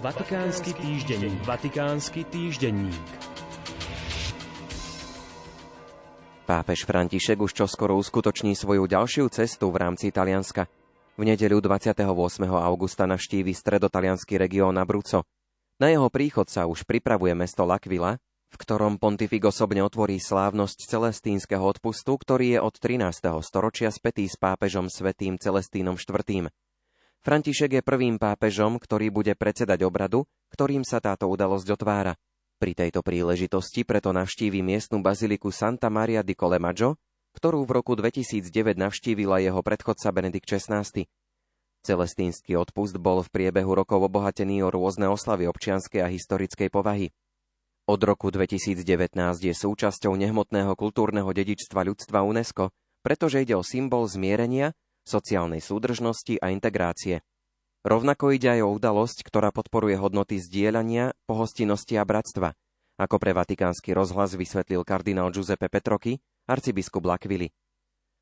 Vatikánsky týždenník. Vatikánsky týždenník. Pápež František už čoskoro uskutoční svoju ďalšiu cestu v rámci Talianska. V nedeľu 28. augusta navštívi stredotalianský región Abruzzo. Na jeho príchod sa už pripravuje mesto L'Aquila, v ktorom pontifik osobne otvorí slávnosť celestínskeho odpustu, ktorý je od 13. storočia spätý s pápežom svetým Celestínom IV. František je prvým pápežom, ktorý bude predsedať obradu, ktorým sa táto udalosť otvára. Pri tejto príležitosti preto navštívi miestnu baziliku Santa Maria di Colemaggio, ktorú v roku 2009 navštívila jeho predchodca Benedikt XVI. Celestínsky odpust bol v priebehu rokov obohatený o rôzne oslavy občianskej a historickej povahy. Od roku 2019 je súčasťou nehmotného kultúrneho dedičstva ľudstva UNESCO, pretože ide o symbol zmierenia, sociálnej súdržnosti a integrácie. Rovnako ide aj o udalosť, ktorá podporuje hodnoty zdieľania, pohostinnosti a bratstva, ako pre vatikánsky rozhlas vysvetlil kardinál Giuseppe Petroky, arcibiskup Lakvili.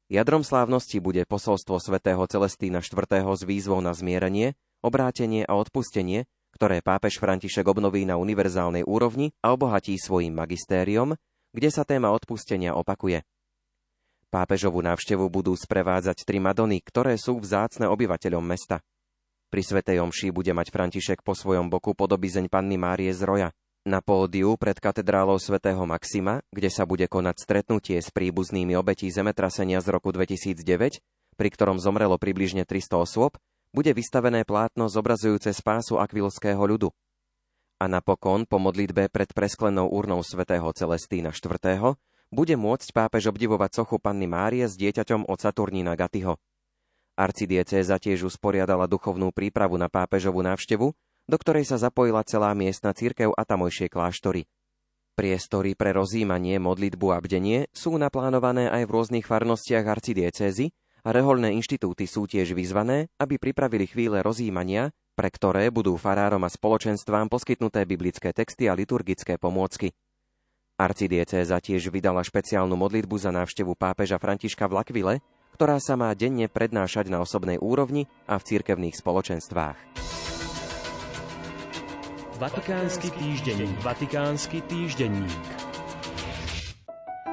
Jadrom slávnosti bude posolstvo svätého Celestína IV. s výzvou na zmierenie, obrátenie a odpustenie, ktoré pápež František obnoví na univerzálnej úrovni a obohatí svojim magistériom, kde sa téma odpustenia opakuje. Pápežovú návštevu budú sprevádzať tri Madony, ktoré sú vzácne obyvateľom mesta. Pri Svetej Omši bude mať František po svojom boku podobizeň Panny Márie z Roja. Na pódiu pred katedrálou svätého Maxima, kde sa bude konať stretnutie s príbuznými obetí zemetrasenia z roku 2009, pri ktorom zomrelo približne 300 osôb, bude vystavené plátno zobrazujúce spásu akvilského ľudu. A napokon, po modlitbe pred presklenou urnou svätého Celestína IV., bude môcť pápež obdivovať sochu Panny Márie s dieťaťom od Saturnína Gatyho. Arcidiecéza tiež usporiadala duchovnú prípravu na pápežovú návštevu, do ktorej sa zapojila celá miestna církev a tamojšie kláštory. Priestory pre rozímanie, modlitbu a bdenie sú naplánované aj v rôznych farnostiach arcidiecézy a reholné inštitúty sú tiež vyzvané, aby pripravili chvíle rozímania, pre ktoré budú farárom a spoločenstvám poskytnuté biblické texty a liturgické pomôcky. Arcidiecéza tiež vydala špeciálnu modlitbu za návštevu pápeža Františka v Lakvile, ktorá sa má denne prednášať na osobnej úrovni a v cirkevných spoločenstvách. Vatikánsky týždenník. Vatikánsky týždenník.